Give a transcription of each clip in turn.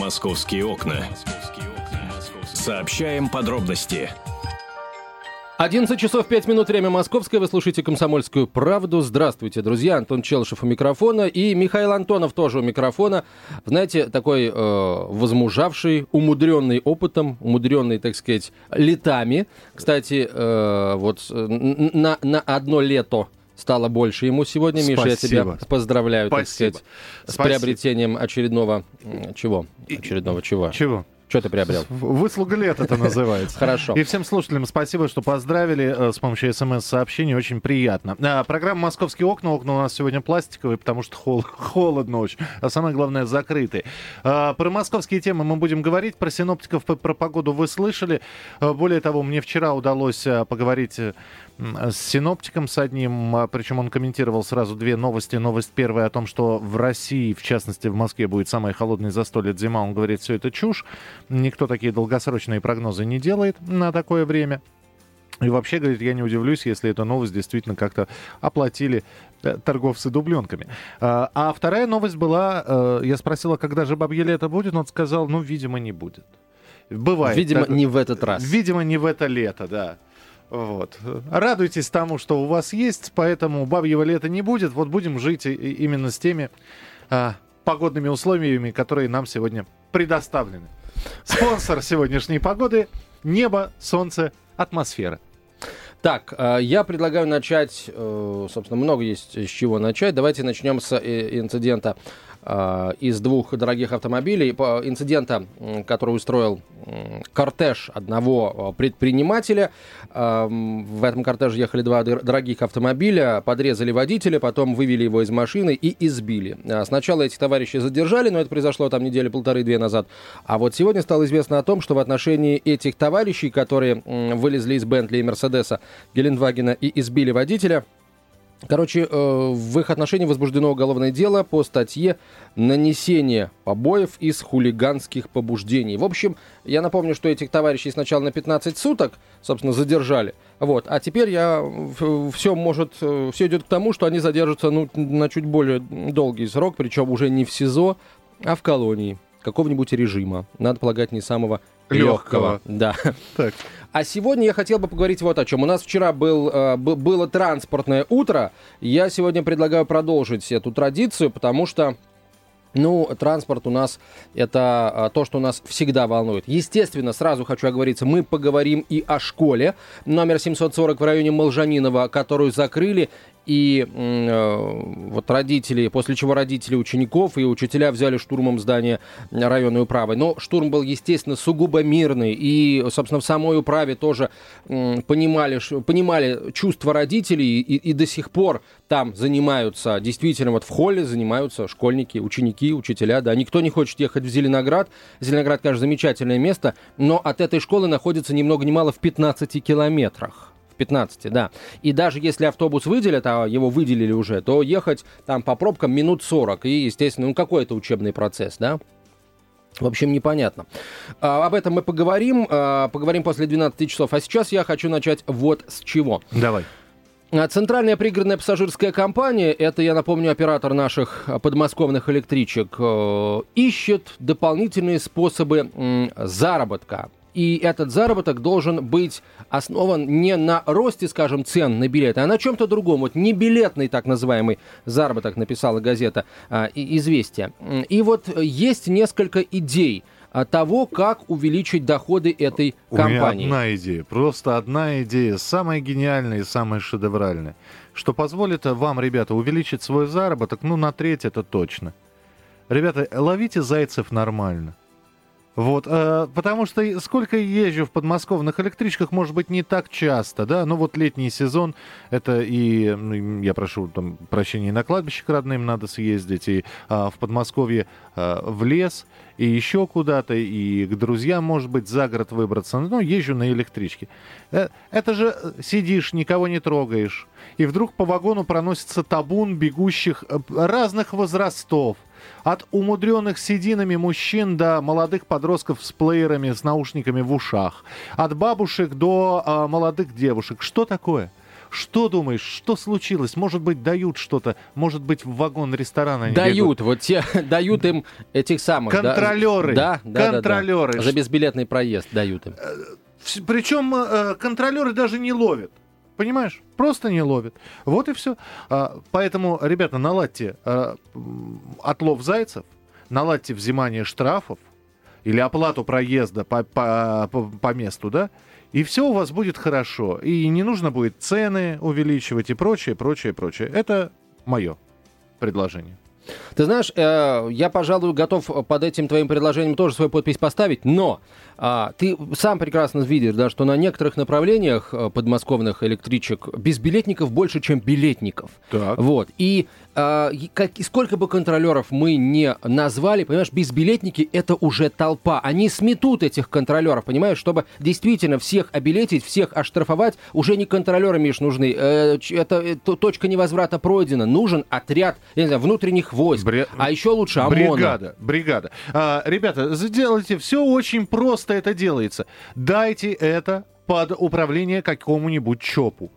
Московские окна. Сообщаем подробности. 11 часов 5 минут, время московское. Вы слушаете «Комсомольскую правду». Здравствуйте, друзья. Антон Челышев у микрофона и Михаил Антонов тоже у микрофона. Знаете, такой э, возмужавший, умудренный опытом, умудренный, так сказать, летами. Кстати, э, вот на, на одно лето стало больше ему сегодня. Спасибо. Миша, я тебя поздравляю, Спасибо. так сказать, с Спасибо. приобретением очередного... Чего? Очередного чего? Чего? Что ты приобрел? Выслуга лет это называется. Хорошо. И всем слушателям спасибо, что поздравили э, с помощью смс-сообщений. Очень приятно. А, программа «Московские окна». Окна у нас сегодня пластиковые, потому что хол- холодно очень. А самое главное, закрытые. А, про московские темы мы будем говорить. Про синоптиков, про погоду вы слышали. А, более того, мне вчера удалось а, поговорить э, с синоптиком, с одним, а, причем он комментировал сразу две новости. Новость первая о том, что в России, в частности в Москве, будет самая холодная за сто лет зима. Он говорит, все это чушь. Никто такие долгосрочные прогнозы не делает на такое время. И вообще, говорит, я не удивлюсь, если эту новость действительно как-то оплатили э, торговцы дубленками. А, а вторая новость была, э, я спросила, когда же бабье лето будет, он сказал, ну, видимо, не будет. Бывает. Видимо, так, не в этот раз. Видимо, не в это лето, да. Вот. Радуйтесь тому, что у вас есть, поэтому бабьего лета не будет. Вот будем жить именно с теми а, погодными условиями, которые нам сегодня предоставлены. Спонсор сегодняшней погоды – небо, солнце, атмосфера. Так, а, я предлагаю начать, э, собственно, много есть с чего начать. Давайте начнем с э, инцидента из двух дорогих автомобилей. Инцидента, который устроил кортеж одного э, предпринимателя. Эм, в этом кортеже ехали два дорогих автомобиля, подрезали водителя, потом вывели его из машины и избили. Э, сначала этих товарищей задержали, но это произошло там недели полторы-две назад. А вот сегодня стало известно о том, что в отношении этих товарищей, которые вылезли из Бентли и Мерседеса Гелендвагена и избили водителя, Короче, э, в их отношении возбуждено уголовное дело по статье «Нанесение побоев из хулиганских побуждений». В общем, я напомню, что этих товарищей сначала на 15 суток, собственно, задержали. Вот. А теперь я, все может, э, все идет к тому, что они задержатся ну, на чуть более долгий срок, причем уже не в СИЗО, а в колонии какого-нибудь режима. Надо полагать, не самого легкого. легкого. Да. Так. А сегодня я хотел бы поговорить вот о чем. У нас вчера был, э, было транспортное утро. Я сегодня предлагаю продолжить эту традицию, потому что ну, транспорт у нас это а, то, что нас всегда волнует. Естественно, сразу хочу оговориться, мы поговорим и о школе номер 740 в районе Молжанинова, которую закрыли и э, вот родители, после чего родители учеников и учителя взяли штурмом здание районной управы. Но штурм был, естественно, сугубо мирный, и, собственно, в самой управе тоже э, понимали, понимали чувства родителей, и, и до сих пор там занимаются, действительно, вот в холле занимаются школьники, ученики, учителя, да. Никто не хочет ехать в Зеленоград. Зеленоград, конечно, замечательное место, но от этой школы находится ни много ни мало в 15 километрах. 15, да. И даже если автобус выделят, а его выделили уже, то ехать там по пробкам минут 40. И, естественно, ну какой это учебный процесс, да? В общем, непонятно. А, об этом мы поговорим. А, поговорим после 12 часов. А сейчас я хочу начать вот с чего. Давай. А, Центральная пригородная пассажирская компания, это, я напомню, оператор наших подмосковных электричек, э, ищет дополнительные способы заработка и этот заработок должен быть основан не на росте, скажем, цен на билеты, а на чем-то другом. Вот не билетный так называемый заработок, написала газета а, «Известия». И вот есть несколько идей а, того, как увеличить доходы этой компании. У меня одна идея, просто одна идея, самая гениальная и самая шедевральная, что позволит вам, ребята, увеличить свой заработок, ну, на треть это точно. Ребята, ловите зайцев нормально. Вот, э, потому что сколько езжу в подмосковных электричках, может быть, не так часто, да, ну вот летний сезон, это и, ну, я прошу там прощения, и на кладбище к родным надо съездить, и э, в Подмосковье э, в лес, и еще куда-то, и к друзьям, может быть, за город выбраться, ну, езжу на электричке. Э, это же сидишь, никого не трогаешь, и вдруг по вагону проносится табун бегущих э, разных возрастов, от умудренных сединами мужчин до молодых подростков с плеерами, с наушниками в ушах. От бабушек до э, молодых девушек. Что такое? Что думаешь, что случилось? Может быть, дают что-то, может быть, в вагон ресторана они Дают, бегут? вот те, дают им этих самых... да, Контролеры. Да, да, да, да. Контролеры. За безбилетный проезд дают им. Вс- Причем э, контролеры даже не ловят. Понимаешь? Просто не ловят. Вот и все. поэтому, ребята, наладьте м, отлов зайцев, наладьте взимание штрафов или оплату проезда по, по, по месту, да? И все у вас будет хорошо. И не нужно будет цены увеличивать и прочее, прочее, прочее. Это мое предложение. Ты знаешь, э, я, пожалуй, готов под этим твоим предложением тоже свою подпись поставить, но а, ты сам прекрасно видишь, да, что на некоторых направлениях э, подмосковных электричек безбилетников больше, чем билетников. Так. Вот. И, а, как, и сколько бы контролеров мы не назвали, понимаешь, безбилетники это уже толпа. Они сметут этих контролеров, понимаешь, чтобы действительно всех обилетить, всех оштрафовать, уже не контролеры, Миш, нужны. Э, это, э, то- точка невозврата пройдена. Нужен отряд, я не знаю, внутренних войск. Бре- А еще лучше ОМОНа. Бригада, бригада. А, ребята, сделайте все очень просто это делается. Дайте это под управление какому-нибудь ЧОПу,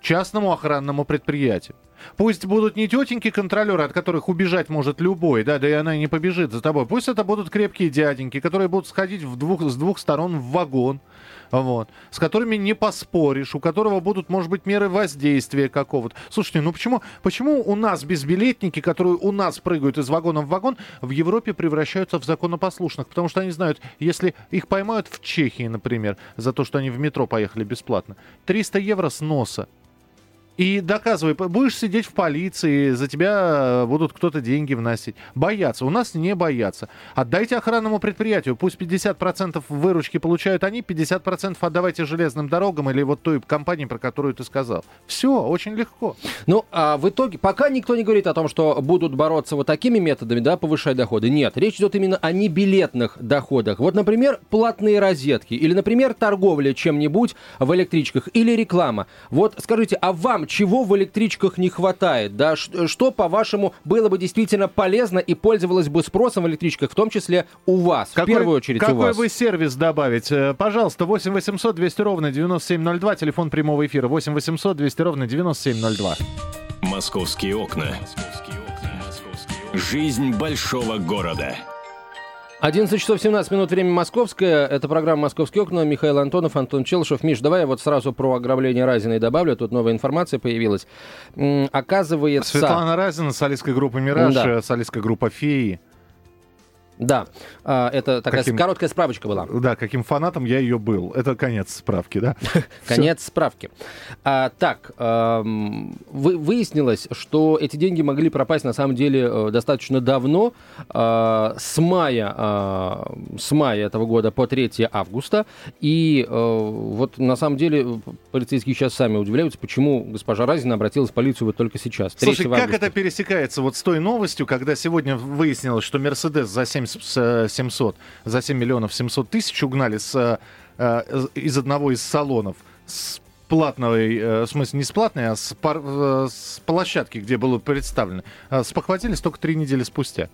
частному охранному предприятию. Пусть будут не тетеньки-контролеры, от которых убежать может любой, да, да и она и не побежит за тобой. Пусть это будут крепкие дяденьки, которые будут сходить в двух, с двух сторон в вагон, вот, с которыми не поспоришь, у которого будут, может быть, меры воздействия какого-то. Слушайте, ну почему, почему у нас безбилетники, которые у нас прыгают из вагона в вагон, в Европе превращаются в законопослушных? Потому что они знают, если их поймают в Чехии, например, за то, что они в метро поехали бесплатно, 300 евро с носа. И доказывай, будешь сидеть в полиции, за тебя э, будут кто-то деньги вносить. Боятся. У нас не боятся. Отдайте охранному предприятию. Пусть 50% выручки получают они, 50% отдавайте железным дорогам или вот той компании, про которую ты сказал. Все, очень легко. Ну, а в итоге, пока никто не говорит о том, что будут бороться вот такими методами, да, повышать доходы. Нет, речь идет именно о небилетных доходах. Вот, например, платные розетки, или, например, торговля чем-нибудь в электричках, или реклама. Вот скажите, а вам чего в электричках не хватает? Да, что, по-вашему, было бы действительно полезно и пользовалось бы спросом в электричках, в том числе у вас, в первую очередь какой у вас? бы сервис добавить? Э, Пожалуйста, 8 800 200 ровно 9702, телефон прямого эфира 8 800 200 ровно 9702. Московские окна. Жизнь большого города. 11 часов 17 минут, время московское. Это программа «Московские окна». Михаил Антонов, Антон Челышев. Миш, давай я вот сразу про ограбление Разиной добавлю. Тут новая информация появилась. Оказывается... Светлана Разина, солистская группа «Мираж», Да. солистская группа «Феи». Да, а, это такая Каким- короткая справочка была. Да, каким фанатом я ее был. Это конец справки, да? Конец справки. А, так, выяснилось, что эти деньги могли пропасть на самом деле э, достаточно давно, а, с мая, с мая этого года по 3 августа. И э, вот на самом деле полицейские сейчас сами удивляются, почему госпожа Разина обратилась в полицию вот только сейчас, 3 Слушай, как это пересекается вот с той новостью, когда сегодня выяснилось, что Мерседес за 7 с- э, 700, за 7 миллионов 700 тысяч угнали с, э, из одного из салонов с платной, э, в смысле не с платной, а с, пар- э, с площадки, где было представлено. А Спохватились только три недели спустя.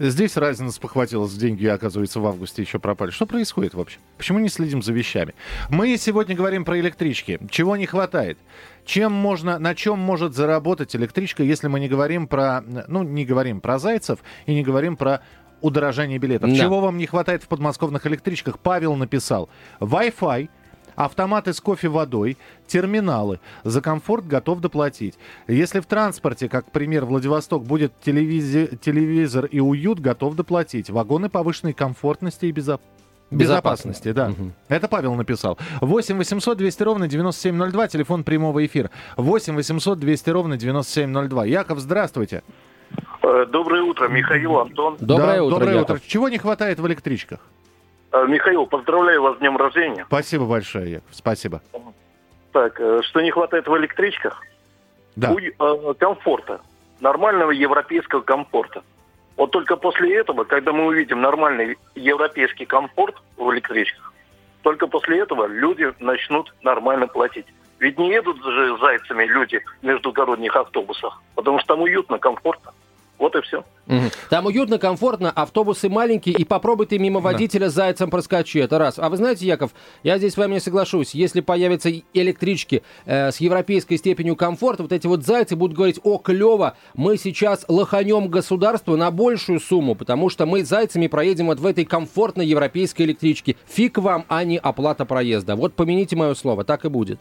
Здесь разница спохватилась, деньги, оказывается, в августе еще пропали. Что происходит вообще? Почему не следим за вещами? Мы сегодня говорим про электрички. Чего не хватает? Чем можно, на чем может заработать электричка, если мы не говорим про, ну, не говорим про зайцев и не говорим про удорожание билетов. Да. Чего вам не хватает в подмосковных электричках? Павел написал. Wi-Fi, автоматы с кофе водой, терминалы. За комфорт готов доплатить. Если в транспорте, как пример Владивосток, будет телевизи- телевизор и уют, готов доплатить. Вагоны повышенной комфортности и безопасности. Безопасности. Да. Мгм. Это Павел написал. 8 800 200 ровно 9702, телефон прямого эфира. 8 800 200 ровно 9702. Яков, здравствуйте. Доброе утро, Михаил, Антон. Доброе Да, утро, доброе Яков. утро. Чего не хватает в электричках? Э, Михаил, поздравляю вас с днем рождения. Спасибо большое, Яков. Спасибо. Так, э, что не хватает в электричках? Да. Э, комфорта. Нормального европейского комфорта. Вот только после этого, когда мы увидим нормальный европейский комфорт в электричках, только после этого люди начнут нормально платить. Ведь не едут же зайцами люди в междугородних автобусах, потому что там уютно, комфортно. Вот и все. Мгм. Там уютно, комфортно, автобусы маленькие, и попробуй ты мимо водителя зайцем проскочи, это раз. А вы знаете, Яков, я здесь с вами не соглашусь, если появятся электрички э, с европейской степенью комфорта, вот эти вот зайцы будут говорить, о, клево, мы сейчас лоханем государство на большую сумму, потому что мы зайцами проедем вот в этой комфортной европейской электричке. Фиг вам, а не оплата проезда. Вот помяните мое слово, так и будет.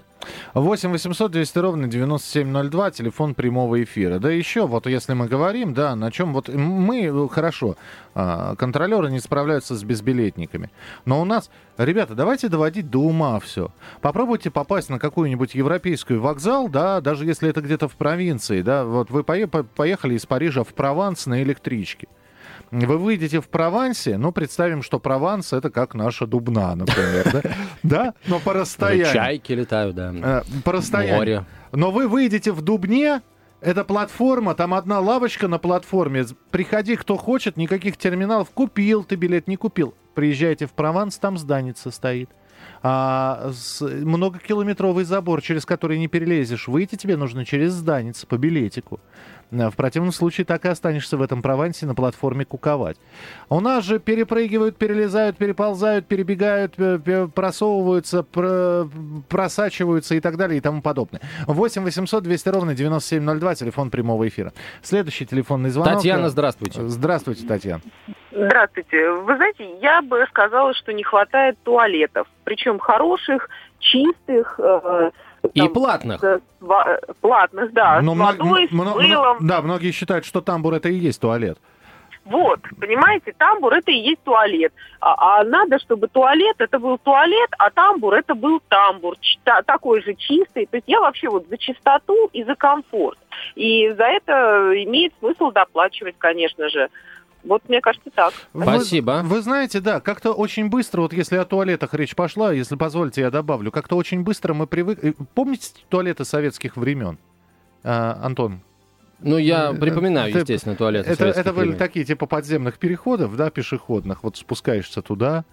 8 800 200 ровно 9702, телефон прямого эфира. Да еще, вот если мы говорим, да, на чем вот мы, э, хорошо, а, контролеры не справляются с безбилетниками. Но у нас, ребята, давайте доводить до ума все. Попробуйте попасть на какую-нибудь европейскую вокзал, да, даже если это где-то в провинции, да, вот вы пое- по- поехали из Парижа в Прованс на электричке. Вы выйдете в Провансе, ну, представим, что Прованс это как наша Дубна, например, да? Да, но по расстоянию. Чайки летают, да. Э, По расстоянию. Море. Но вы выйдете в Дубне, это платформа, там одна лавочка на платформе. Приходи, кто хочет, никаких терминалов. Купил ты билет, не купил. Приезжайте в Прованс, там зданица стоит. А, с- многокилометровый забор, через который не перелезешь. Выйти тебе нужно через зданица по билетику. А, В противном случае так и останешься в этом Провансе на платформе куковать. У нас же перепрыгивают, перелезают, переползают, перебегают, пе- пе- просовываются, про- просачиваются и так далее и тому подобное. 8 800 200 ровно 9702, телефон прямого эфира. Следующий телефонный звонок. Татьяна, здравствуйте. Здравствуйте, Татьяна. Здравствуйте. Вы знаете, я бы сказала, что не хватает туалетов. Причем хороших, чистых. э, И там, платных. с- с платных, да. Но с мно- водой, с мно- мно- мылом. да, многие считают, что тамбур это и есть туалет. Вот, понимаете, тамбур это и есть туалет. А, а надо, чтобы туалет это был туалет, а тамбур это был тамбур. Ч- та- такой же чистый. То есть я вообще вот за чистоту и за комфорт. И за это имеет смысл доплачивать, конечно же. Вот мне кажется так. Вы- Спасибо. Вы, знаете, да, как-то очень быстро, вот если о туалетах речь пошла, если позволите, я добавлю, как-то очень быстро мы привыкли... Помните туалеты советских времен? А, Антон, Ну, я Э, припоминаю, это- естественно, туалеты это, советских это были времен. такие типа подземных переходов, да, пешеходных. Вот спускаешься туда,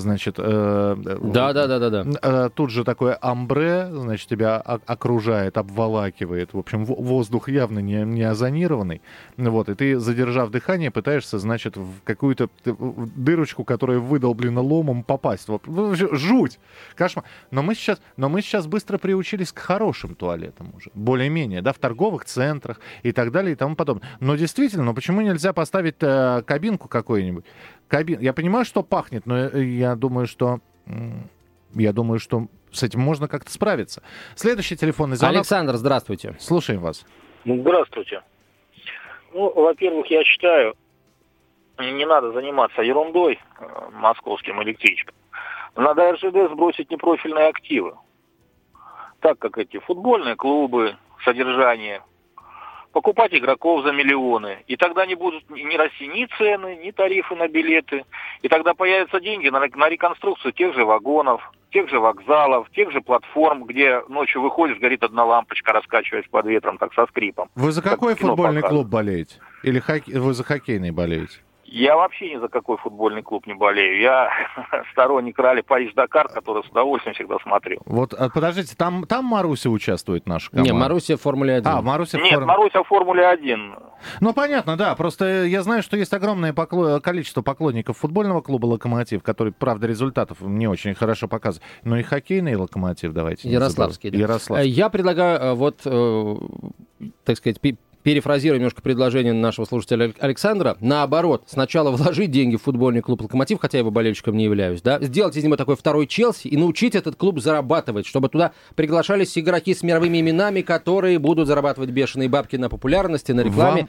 значит... э, Да, да, да, да, да. э, Тут же такое амбре, значит, тебя окружает, обволакивает. В общем, во- воздух явно не, не озонированный. Вот, и ты, задержав дыхание, пытаешься, значит, в какую-то в дырочку, которая выдолблена ломом, попасть. Вот, вообще жуть! Кошмар. Но мы сейчас, но мы сейчас быстро приучились к хорошим туалетам уже. Более-менее, да, в торговых центрах и так далее и тому подобное. Но действительно, ну почему нельзя поставить э, кабинку какую-нибудь? Кабин... Я понимаю, что пахнет, но э, я думаю, что... Я думаю, что с этим можно как-то справиться. Следующий телефонный звонок. Александр, здравствуйте. Слушаем вас. Ну, Здравствуйте. Ну, во-первых, я считаю, не надо заниматься ерундой э, московским электричкам. Надо РЖД сбросить непрофильные активы. Так как эти футбольные клубы, содержание, покупать игроков за миллионы. И тогда не будут ни расти ни цены, ни тарифы на билеты. И тогда появятся деньги на, на реконструкцию тех же вагонов, тех же вокзалов, тех же платформ, где ночью выходишь, горит одна лампочка, раскачиваясь под ветром, так со скрипом. Вы за Как какой футбольный показывают. клуб болеете? Или хоке- вы за хоккейный болеете? Я вообще ни за какой футбольный клуб не болею. Я сторонник ралли Париж-Дакар, который с удовольствием всегда смотрю. Вот, а, подождите, там, там Маруся участвует наша команда? Не, Маруся в Формуле 1. А, Маруся в Нет, форме- Маруся в Формуле-1. Ну, понятно, да. Просто я знаю, что есть огромное покло- количество поклонников футбольного клуба «Локомотив», который, правда, результатов не очень хорошо показывает. Но и хоккейный «Локомотив», давайте не Ярославский, да. Ярославский. Э, Я предлагаю э, вот, э, так сказать, пе- перефразируя немножко предложение нашего слушателя Алек- Александра, наоборот, сначала вложить деньги в футбольный клуб «Локомотив», хотя я его болельщиком не являюсь, да, сделать из него такой второй Челси и научить этот клуб зарабатывать, чтобы туда приглашались игроки с мировыми именами, которые будут зарабатывать бешеные бабки на популярности, на рекламе. Вам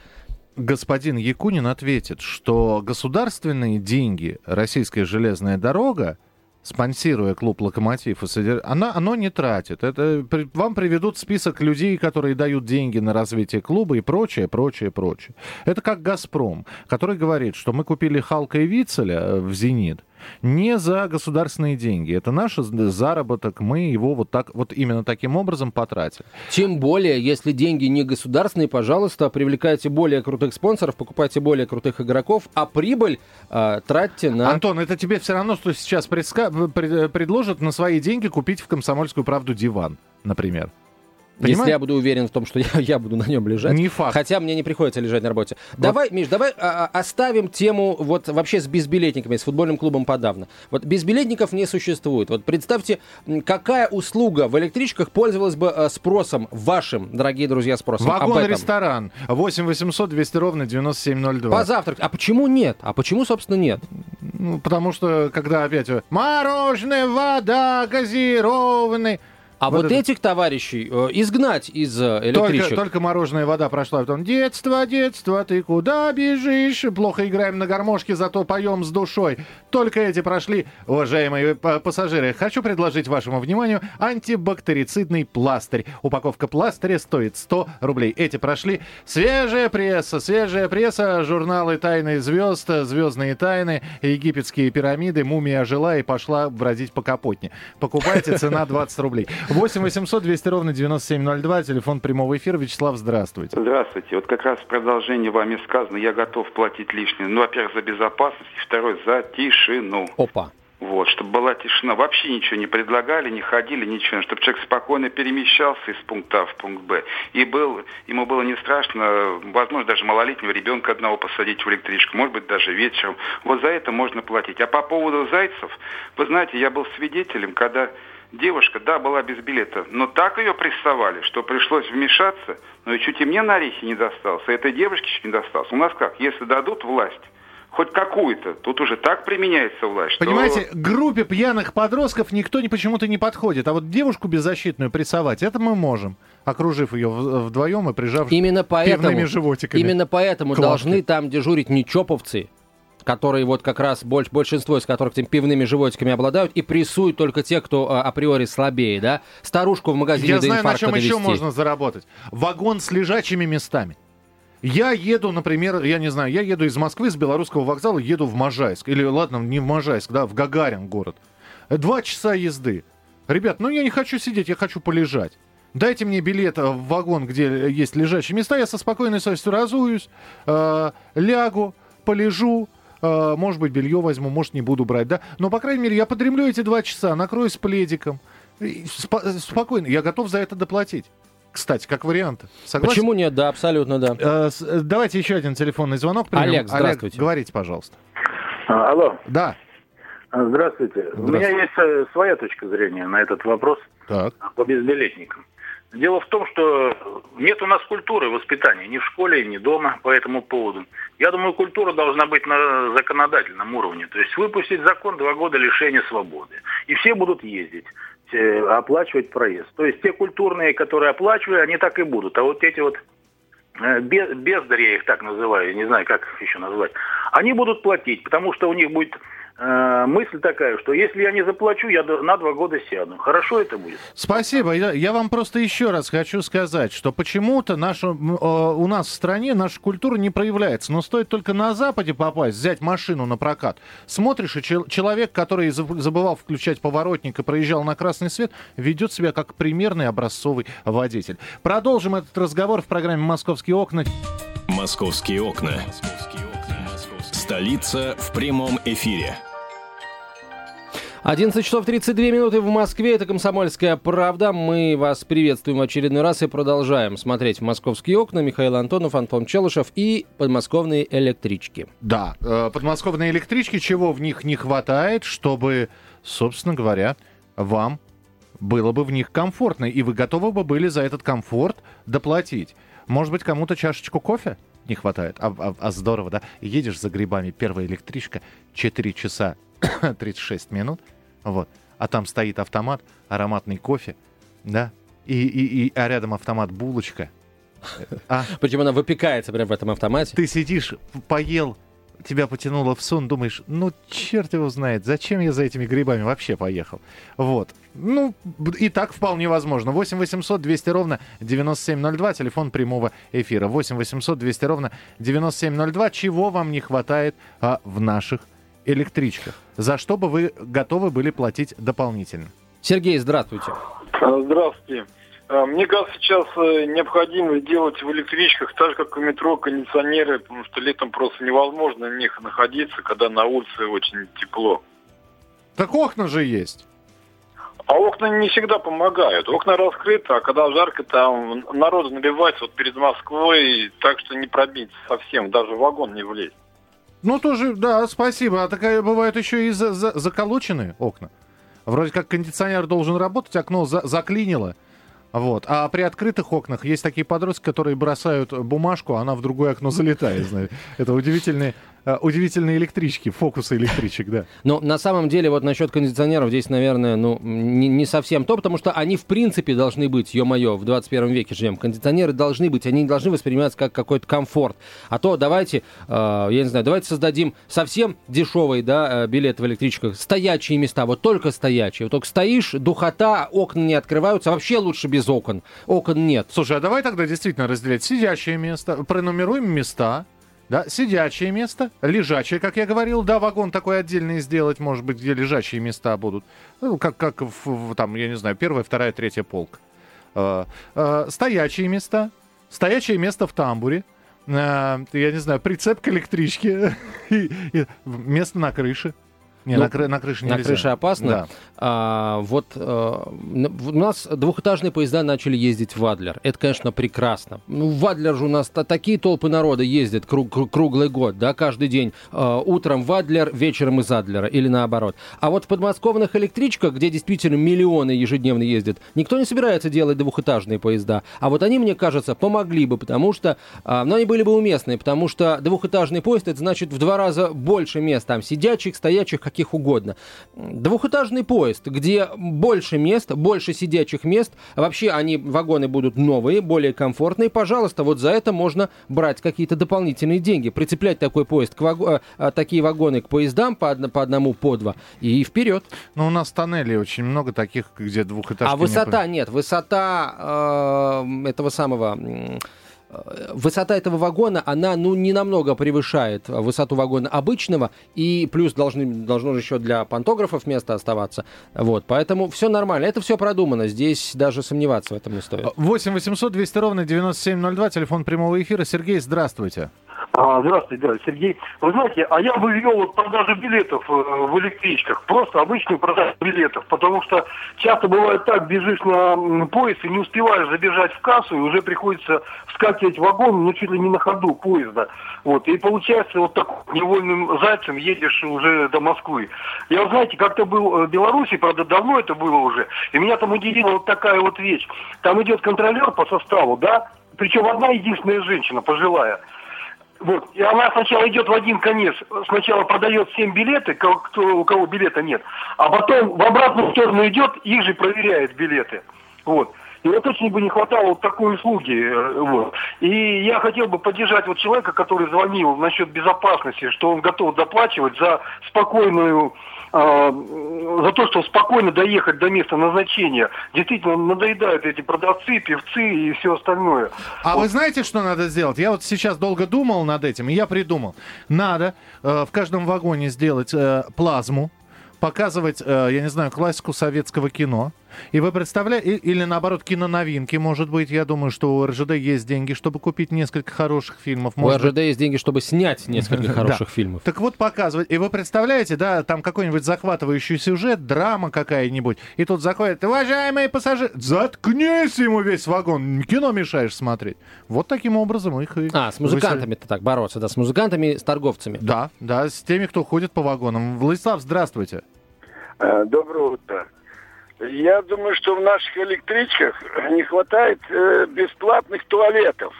господин Якунин ответит, что государственные деньги «Российская железная дорога», спонсируя клуб «Локомотив», и она, оно не тратит. Это при- вам приведут список людей, которые дают деньги на развитие клуба и прочее, прочее, прочее. Это как «Газпром», который говорит, что мы купили Халка и Вицеля в «Зенит», не за государственные деньги. Это наш заработок, мы его вот так, вот именно таким образом потратили. Тем более, если деньги не государственные, пожалуйста, привлекайте более крутых спонсоров, покупайте более крутых игроков, а прибыль э, тратьте на... Антон, это тебе все равно, что сейчас предска- пред- предложат на свои деньги купить в «Комсомольскую правду» диван, например. Если Понимаешь? я буду уверен в том, что я, я буду на нем лежать. Не факт. Хотя мне не приходится лежать на работе. Давай, Миш, давай а, а, оставим тему вот вообще с безбилетниками, с футбольным клубом подавно. Вот безбилетников не существует. Вот представьте, какая услуга в электричках пользовалась бы э, спросом вашим, дорогие друзья, спросом. Вагон-ресторан. 8 800 200 ровно 9702. Позавтракать. А почему нет? А почему, собственно, нет? Ну, потому что, когда опять э, мороженое, вода, газированный. А Вот вот, это- этих товарищей э, изгнать из э, Только, электричек. только мороженая вода прошла. Потом детство, детство, ты куда бежишь? Плохо играем на гармошке, зато поем с душой. Только эти прошли, уважаемые пассажиры. Хочу предложить вашему вниманию антибактерицидный пластырь. Упаковка пластыря стоит 100 рублей. Эти прошли. Свежая пресса, свежая пресса, журналы «Тайны звезд», «Звездные тайны», «Египетские пирамиды», «Мумия ожила и пошла бродить по Капотне». Покупайте, цена 20 рублей. 8 800 200 ровно 9702, телефон прямого эфира. Вячеслав, здравствуйте. Здравствуйте. Вот как раз в продолжение вами сказано, я готов платить лишнее. Ну, во-первых, за безопасность, и второй, за тишину. Опа. Вот, чтобы была тишина. Вообще ничего не предлагали, не ходили, ничего. Чтобы человек спокойно перемещался из пункта А в пункт Б. И был, ему было не страшно, возможно, даже малолетнего ребенка одного посадить в электричку, может быть, даже вечером. Вот за это можно платить. А по поводу зайцев, вы знаете, я был свидетелем, когда девушка, да, была без билета, но так ее прессовали, что пришлось вмешаться, но и чуть и мне на орехи не достался, этой девушке чуть не достался. У нас как, если дадут власть, хоть какую-то, тут уже так применяется власть, что... Понимаете, группе пьяных подростков никто не почему-то не подходит. А вот девушку беззащитную прессовать, это мы можем, окружив ее в- вдвоем и прижав Именно поэтому, пивными животиками. именно поэтому Классно. должны там дежурить не чоповцы, которые вот как раз больш- большинство из которых этими пивными животиками обладают, и прессуют только те, кто а, априори слабее, да? Старушку в магазине Я до знаю, на чем еще довести. можно заработать. Вагон с лежачими местами. Я еду, например, я не знаю, я еду из Москвы, с Белорусского вокзала, еду в Можайск. Или, ладно, не в Можайск, да, в Гагарин город. Два часа езды. Ребят, ну я не хочу сидеть, я хочу полежать. Дайте мне билет в вагон, где есть лежачие места, я со спокойной совестью разуюсь, э, лягу, полежу, может быть, белье возьму, может, не буду брать, да. Но, по крайней мере, я подремлю эти два часа, накроюсь пледиком. Спо- спокойно, я готов за это доплатить. Кстати, как вариант. Согласен? Почему нет? Да, абсолютно да. Э, с- давайте еще один телефонный звонок. примем. Олег, здравствуйте. говорите, пожалуйста. А, Алло, Да. А, здравствуйте. У меня есть э, своя точка зрения на этот вопрос Так. по безбилетникам. Дело в том, что нет у нас культуры воспитания ни в школе, ни дома по этому поводу. Я думаю, культура должна быть на законодательном уровне. То есть выпустить закон два года лишения свободы. И все будут ездить, э, оплачивать проезд. То есть те культурные, которые оплачивают, они так и будут. А вот эти вот э, бе- бездари, я их так называю, не знаю, как их еще назвать, они будут платить, потому что у них будет мысль такая, что если я не заплачу, я на два года сяду. Хорошо это будет? Спасибо. Я, я вам просто еще раз хочу сказать, что почему-то наша, э, у нас в стране наша культура не проявляется. Но стоит только на Западе попасть, взять машину на прокат. Смотришь, и чел- человек, который заб- забывал включать поворотник и проезжал на красный свет, ведет себя как примерный образцовый водитель. Продолжим этот разговор в программе «Московские окна». Московские окна. Столица в прямом эфире. 11 часов 32 минуты в Москве. Это «Комсомольская правда». Мы вас приветствуем в очередной раз и продолжаем смотреть в «Московские окна». Михаил Антонов, Антон Челышев и подмосковные электрички. Да, э, подмосковные электрички, чего в них не хватает, чтобы, собственно говоря, вам было бы в них комфортно, и вы готовы бы были за этот комфорт доплатить. Может быть, кому-то чашечку кофе не хватает? А, а- а здорово, да? Едешь за грибами, первая электричка, 4 часа 36 минут, вот, а там стоит автомат, ароматный кофе, да, и, и, и- а рядом автомат булочка. А, Причем она выпекается прямо в этом автомате. ты сидишь, поел, тебя потянуло в сон, думаешь, ну, черт его знает, зачем я за этими грибами вообще поехал? Вот. Ну, и так вполне возможно. 8 800 200 ровно 9702, телефон прямого эфира. 8 800 200 ровно 9702. Чего вам не хватает а, в наших электричках? За что бы вы готовы были платить дополнительно? Сергей, здравствуйте. А, Здравствуйте. А, Мне кажется, сейчас э, необходимо сделать в электричках так же, как в метро, кондиционеры, потому что летом просто невозможно в них находиться, когда на улице очень тепло. Так окна же есть. А окна не всегда помогают. Окна раскрыты, а когда жарко, там народу набивается вот перед Москвой, так что не пробить совсем, даже в вагон не влезть. Ну, тоже, да, спасибо. А такая бывают еще и за, за- заколоченные окна. Вроде как кондиционер должен работать, окно за- заклинило. Вот. А при открытых окнах есть такие подростки, которые бросают бумажку, а она в другое окно залетает. Это удивительные, удивительные электрички, фокусы электричек, да. Но на самом деле вот насчет кондиционеров здесь, наверное, ну, не, не совсем то, потому что они в принципе должны быть, ё-моё, в 21 веке живем. Кондиционеры должны быть, они не должны восприниматься как какой-то комфорт. А то давайте, э, я не знаю, давайте создадим совсем дешевые, да, э, билеты в электричках, стоячие места, вот только стоячие. Вот только стоишь, духота, окна не открываются, вообще лучше без окон. Окон нет. Слушай, а давай тогда действительно разделять сидящее место, пронумеруем места, да, сидячее место, лежачее, как я говорил, да, вагон такой отдельный сделать, может быть, где лежачие места будут, ну, как, как в, там, я не знаю, первая, вторая, третья полка. Э, э, стоячие места, стоячее место в тамбуре, э, я не знаю, прицеп к электричке, и- и место на крыше. Не, Ну, на, кры- на крыше На нельзя. крыше опасно. Да. А, вот н- у нас двухэтажные поезда начали ездить в Адлер. Это, конечно, прекрасно. Ну, в Адлер же у нас та- такие толпы народа ездят кру- кру- круглый год, да, каждый день. Э, утром в Адлер, вечером из Адлера или наоборот. А вот в подмосковных электричках, где действительно миллионы ежедневно ездят, никто не собирается делать двухэтажные поезда. А вот они, мне кажется, помогли бы, потому что, а, но они были бы уместные, потому что двухэтажный поезд, это значит в два раза больше мест, там, сидячих, стоячих, каких угодно. Двухэтажный поезд, где больше мест, больше сидячих мест, вообще они, вагоны будут новые, более комфортные, пожалуйста, вот за это можно брать какие-то дополнительные деньги, прицеплять такой поезд, к ваг- э, такие вагоны к поездам по, одно- по одному, по два, и вперед. Но у нас тоннелей очень много таких, где двухэтажки А не высота нет, высота э, этого самого высота этого вагона, она ну не намного превышает высоту вагона обычного, и плюс должны, должно же еще для пантографов место оставаться. Вот, поэтому все нормально, это все продумано, здесь даже сомневаться в этом не стоит. 8 800 200 ровно 9702, телефон прямого эфира. Сергей, здравствуйте. А, здравствуйте, да, Сергей. Вы знаете, а я бы ввел вот продажу билетов э, в электричках, просто обычную продажу билетов, потому что часто бывает так, бежишь на поезд и не успеваешь забежать в кассу, и уже приходится вскакивать в вагон, ну, чуть ли не на ходу поезда. Вот, и получается вот так невольным зайцем едешь уже до Москвы. Я, знаете, как-то был э, в Беларуси, правда, давно это было уже, и меня там удивила вот такая вот вещь. Там идет контролер по составу, да, причем одна единственная женщина, пожилая. Вот. И она сначала идет в один конец, сначала продает всем билеты, кто, у кого билета нет, а потом в обратную сторону идет, их же проверяет билеты. Вот. И вот очень бы не хватало вот такой услуги. э, Вот. И я хотел бы поддержать вот человека, который звонил насчет безопасности, что он готов доплачивать за спокойную а, за то, что спокойно доехать до места назначения. Действительно, надоедают эти продавцы, певцы и все остальное. А вы знаете, что надо сделать? Я вот сейчас долго думал над этим, и я придумал. Надо э, в каждом вагоне сделать э, плазму, показывать, э, я не знаю, классику советского кино. И вы представляете, или наоборот, киноновинки, может быть. Я думаю, что у РЖД есть деньги, чтобы купить несколько хороших фильмов. У Может РЖД есть деньги, чтобы снять несколько Да. хороших фильмов. Так вот показывать. И вы представляете, да, там какой-нибудь захватывающий сюжет, драма какая-нибудь. И тут заходит, уважаемые пассажиры, заткнись ему весь вагон, кино мешаешь смотреть. Вот таким образом их и... А, с музыкантами-то так бороться, да, с музыкантами, с торговцами. Да, да, с теми, кто ходит по вагонам. Владислав, здравствуйте. Э, Доброе утро. Я думаю, что в наших электричках не хватает э, бесплатных туалетов.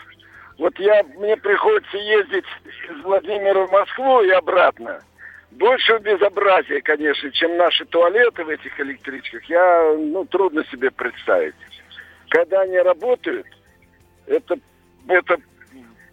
Вот я, мне приходится ездить из Владимира в Москву и обратно. Больше безобразия, конечно, чем наши туалеты в этих электричках. Я, ну, трудно себе представить. Когда они работают, это, это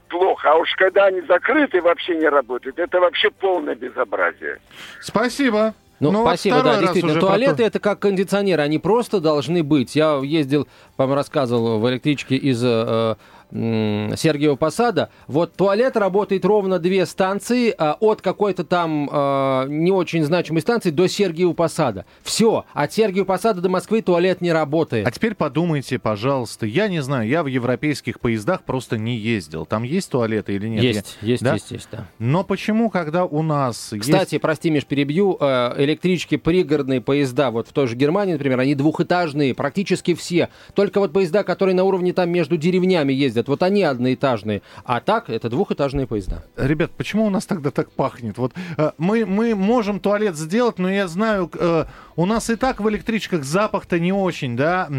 плохо. А уж когда они закрыты и вообще не работают, это вообще полное безобразие. Спасибо. Ну, Ну, спасибо, да, действительно. Туалеты то- это как кондиционеры, они просто должны быть. Я ездил, по-моему, рассказывал в электричке из э, Сергиева Посада, вот туалет работает ровно две станции а, от какой-то там а, не очень значимой станции до Сергиева Посада. Все, от Сергиева Посада до Москвы туалет не работает. А теперь подумайте, пожалуйста, я не знаю, я в европейских поездах просто не ездил. Там есть туалеты или нет? есть, Я- есть, да? есть, есть, да. Но почему, когда у нас Кстати, есть... прости, Миш, перебью. э, Электрички, пригородные поезда, вот в той же Германии, например, они двухэтажные, практически все. Только вот поезда, которые на уровне там между деревнями ездят, вот они одноэтажные. А так, это двухэтажные поезда. Ребят, почему у нас тогда так пахнет? Вот э, мы, мы можем туалет сделать, но я знаю, э, у нас и так в электричках запах-то не очень, да,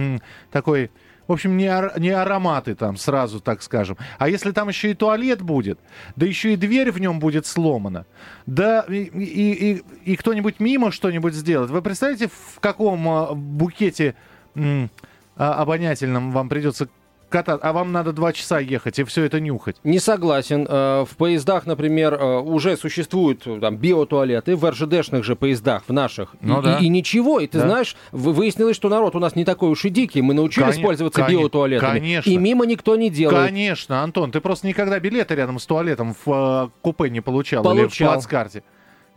такой... В общем, не, ар- не ароматы там, сразу так скажем. А если там еще и туалет будет, да еще и дверь в нем будет сломана, да и, и- и- и кто-нибудь мимо что-нибудь сделает. Вы представляете, в каком а, букете обонятельном вам придется кататься, а вам надо два часа ехать и все это нюхать? Не согласен. Э, В поездах, например, э, уже существуют э, там биотуалеты, в РЖДшных же поездах, в наших. Ну и, да. и- и ничего. И ты Да. знаешь, вы- выяснилось, что народ у нас не такой уж и дикий. Мы научились Коне- пользоваться коне- биотуалетами. конечно. И мимо никто не делает. Конечно, Антон, ты просто никогда билеты рядом с туалетом в э, купе не получал, или в Получал. плацкарте.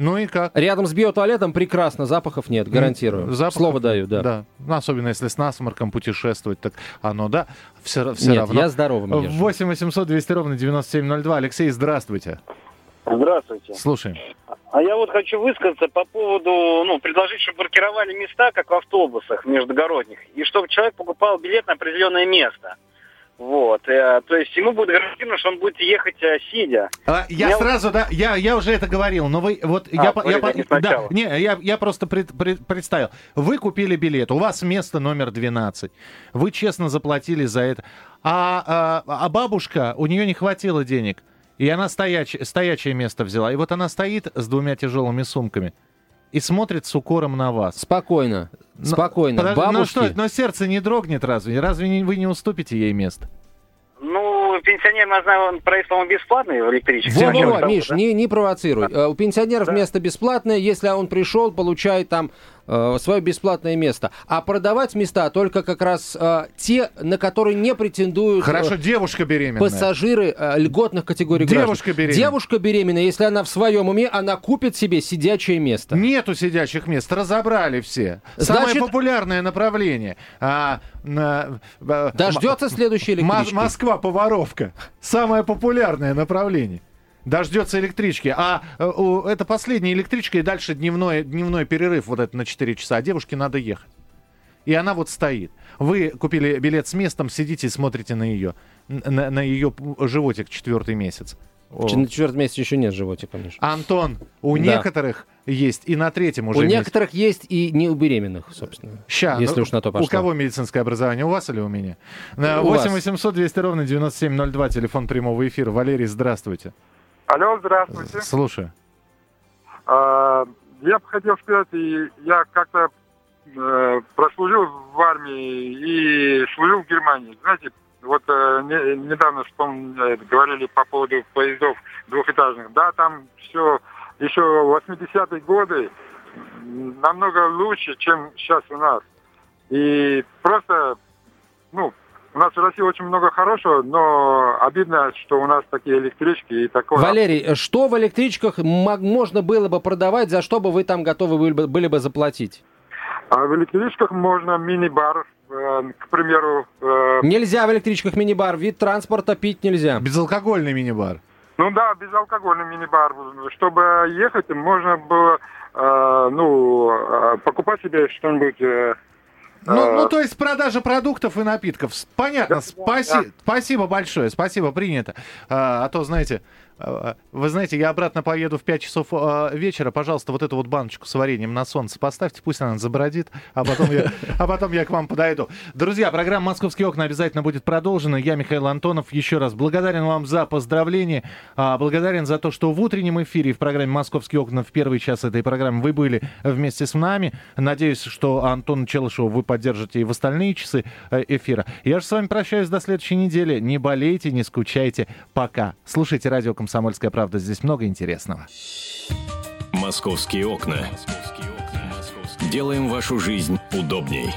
Ну и как? Рядом с биотуалетом прекрасно, запахов нет, гарантирую. Запахов- Слово даю, да. Да. Ну, особенно если с насморком путешествовать, так оно, да, все, Нет, равно. я здоровым езжу. 8 800 200 ровно 9702. Алексей, здравствуйте. Здравствуйте. Слушаем. А я вот хочу высказаться по поводу, ну, предложить, чтобы паркировали места, как в автобусах междугородних, и чтобы человек покупал билет на определенное место. Вот. э, то есть ему будет гарантировано, что он будет ехать э, сидя. А, я Я- сразу, да, я, я уже это говорил, но вы, вот, А, я, я, по- не да, не, я, я просто пред- пред- представил. Вы купили билет, у вас место номер 12, вы честно заплатили за это, а, а, а бабушка, у нее не хватило денег, и она стояч, стоячее место взяла, и вот она стоит с двумя тяжелыми сумками и смотрит с укором на вас. Спокойно, Но- спокойно. подожди, ну Бабушки... что, но сердце не дрогнет разве? Разве не- вы не уступите ей место? Ну, пенсионерам, я знаю, он проезд, по-моему, бесплатный в электричестве. Во, во, Начнем с во, того, Миш, да? не, не провоцируй. Э, У пенсионеров место бесплатное, если он пришел, получает там свое бесплатное место. А продавать места только как раз э, те, на которые не претендуют э, Хорошо, девушка беременная. пассажиры э, льготных категорий Девушка граждан. беременна. Девушка беременная, если она в своем уме, она купит себе сидячее место. Нету сидячих мест, разобрали все. Самое Значит- популярное направление. А, на- Дождется следующей электрички. Москва-Поваровка. Самое популярное направление. Дождется электрички. А э, это последняя электричка, и дальше дневной, дневной перерыв вот это на 4 часа. А девушке надо ехать. И она вот стоит. Вы купили билет с местом, сидите и смотрите на ее, на, на ее животик четвертый месяц. На четвертом месяце еще нет животика, Миш. Антон, у Да. некоторых есть и на третьем уже У месяце. некоторых есть и не у беременных, собственно. Ща, если ну, уж на то пошло. У кого медицинское образование, у вас или у меня? На У 8 вас. 800 200 ровно 9702, телефон прямого эфира. Валерий, здравствуйте. Алло, здравствуйте. Слушаю. А, я бы хотел сказать, я как-то э, прослужил в армии и служил в Германии. Знаете, вот э, не- недавно э, говорили по поводу поездов двухэтажных. Да, там все еще 80-е годы намного лучше, чем сейчас у нас. И просто, ну, у нас в России очень много хорошего, но обидно, что у нас такие электрички и такое. Валерий, что в электричках можно было бы продавать, за что бы вы там готовы были бы, были бы заплатить? А в электричках можно мини-бар, э, к примеру. э, Нельзя в электричках мини-бар, вид транспорта пить нельзя. Безалкогольный мини-бар. ну да, безалкогольный мини-бар. Чтобы ехать, можно было э, ну, покупать себе что-нибудь. Ну, ну, то есть продажа продуктов и напитков. Понятно. Спаси- Спасибо большое. Спасибо, принято. А, а то, знаете, а, вы знаете, я обратно поеду в 5 часов а, вечера. Пожалуйста, вот эту вот баночку с вареньем на солнце поставьте, пусть она забродит, а потом я, а потом я к вам подойду. Друзья, программа «Московские окна» обязательно будет продолжена. Я Михаил Антонов. Еще раз благодарен вам за поздравления. а, Благодарен за то, что в утреннем эфире в программе «Московские окна» в первый час этой программы вы были вместе с нами. Надеюсь, что Антон Челышева вы поддержите и в остальные часы э, эфира. Я же с вами прощаюсь до следующей недели. Не болейте, не скучайте. Пока. Слушайте радио «Комсомольская правда». Здесь много интересного. «Московские окна». Делаем вашу жизнь удобней.